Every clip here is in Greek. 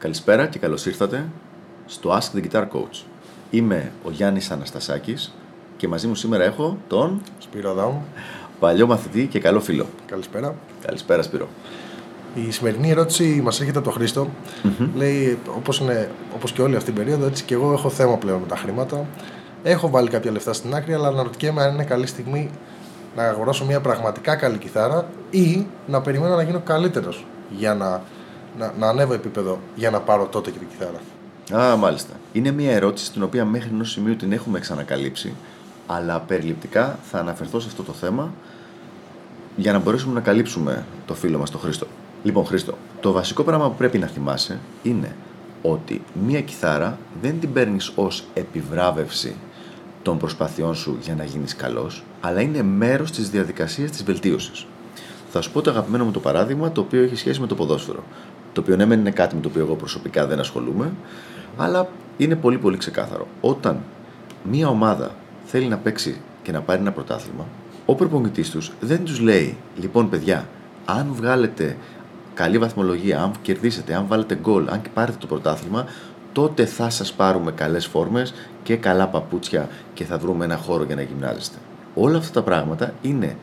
Καλησπέρα και καλώς ήρθατε στο Ask the Guitar Coach. Είμαι ο Γιάννης Αναστασάκης και μαζί μου σήμερα έχω τον Σπύρο Δάου. παλιό μαθητή και καλό φίλο. Καλησπέρα. Καλησπέρα Σπύρο. Η σημερινή ερώτηση μας έρχεται από το χρηστο Λέει, όπως, είναι, όπως και όλη αυτή την περίοδο, έτσι και εγώ έχω θέμα πλέον με τα χρήματα. Έχω βάλει κάποια λεφτά στην άκρη, αλλά αναρωτιέμαι αν είναι καλή στιγμή να αγοράσω μια πραγματικά καλή κιθάρα ή να περιμένω να γίνω καλύτερος για να, να, να ανέβω επίπεδο για να πάρω τότε και την κιθάρα. Α, μάλιστα. Είναι μια ερώτηση την οποία μέχρι ενός σημείου την έχουμε ξανακαλύψει, αλλά περιληπτικά θα αναφερθώ σε αυτό το θέμα για να μπορέσουμε να καλύψουμε το φίλο μας τον Χρήστο. Λοιπόν, Χρήστο, το βασικό πράγμα που πρέπει να θυμάσαι είναι ότι μία κιθάρα δεν την παίρνεις ως επιβράβευση των προσπαθειών σου για να γίνεις καλός, αλλά είναι μέρος της διαδικασίας της βελτίωσης. Θα σου πω το αγαπημένο μου το παράδειγμα, το οποίο έχει σχέση με το ποδόσφαιρο. Το οποίο ναι, μεν είναι κάτι με το οποίο εγώ προσωπικά δεν ασχολούμαι, αλλά είναι πολύ πολύ ξεκάθαρο. Όταν μία ομάδα θέλει να παίξει και να πάρει ένα πρωτάθλημα, ο προπονητής τους δεν τους λέει, λοιπόν, παιδιά, αν βγάλετε καλή βαθμολογία, αν κερδίσετε, αν βάλετε γκολ, αν πάρετε το πρωτάθλημα, τότε θα σας πάρουμε καλές φόρμες και καλά παπούτσια και θα βρούμε ένα χώρο για να γυμνάζεστε. Όλα αυτά τα πράγματα είναι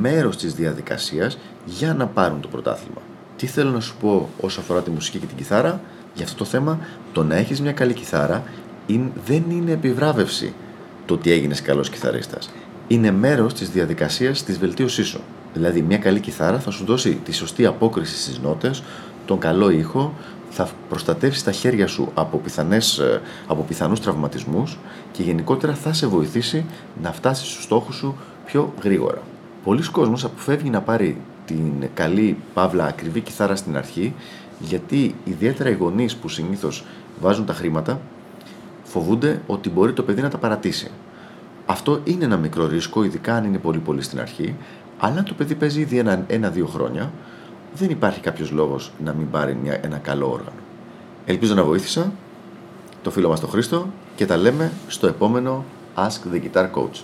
μέρος της διαδικασίας για να πάρουν το πρωτάθλημα. Τι θέλω να σου πω όσο αφορά τη μουσική και την κιθάρα, για αυτό το θέμα, το να έχεις μια καλή κιθάρα είναι- δεν είναι επιβράβευση το ότι έγινες καλός κιθαρίστας. Είναι μέρος της διαδικασίας της βελτίωσής σου. Δηλαδή, μια καλή κιθάρα θα σου δώσει τη σωστή απόκριση στις νότες, τον καλό ήχο, θα προστατεύσει τα χέρια σου από, πιθανές, ε, από πιθανούς τραυματισμούς και γενικότερα θα σε βοηθήσει να φτάσεις στους στόχους σου πιο γρήγορα. Πολλοί κόσμος αποφεύγει να πάρει την καλή παύλα ακριβή κιθάρα στην αρχή γιατί ιδιαίτερα οι γονείς που συνήθως βάζουν τα χρήματα φοβούνται ότι μπορεί το παιδί να τα παρατήσει. Αυτό είναι ένα μικρό ρίσκο, ειδικά αν είναι πολύ πολύ στην αρχή, αλλά αν το παιδί παίζει ήδη ένα- ένα-δύο χρόνια, δεν υπάρχει κάποιος λόγος να μην πάρει μια, ένα καλό όργανο. Ελπίζω να βοήθησα το φίλο μας τον Χρήστο και τα λέμε στο επόμενο Ask the Guitar Coach.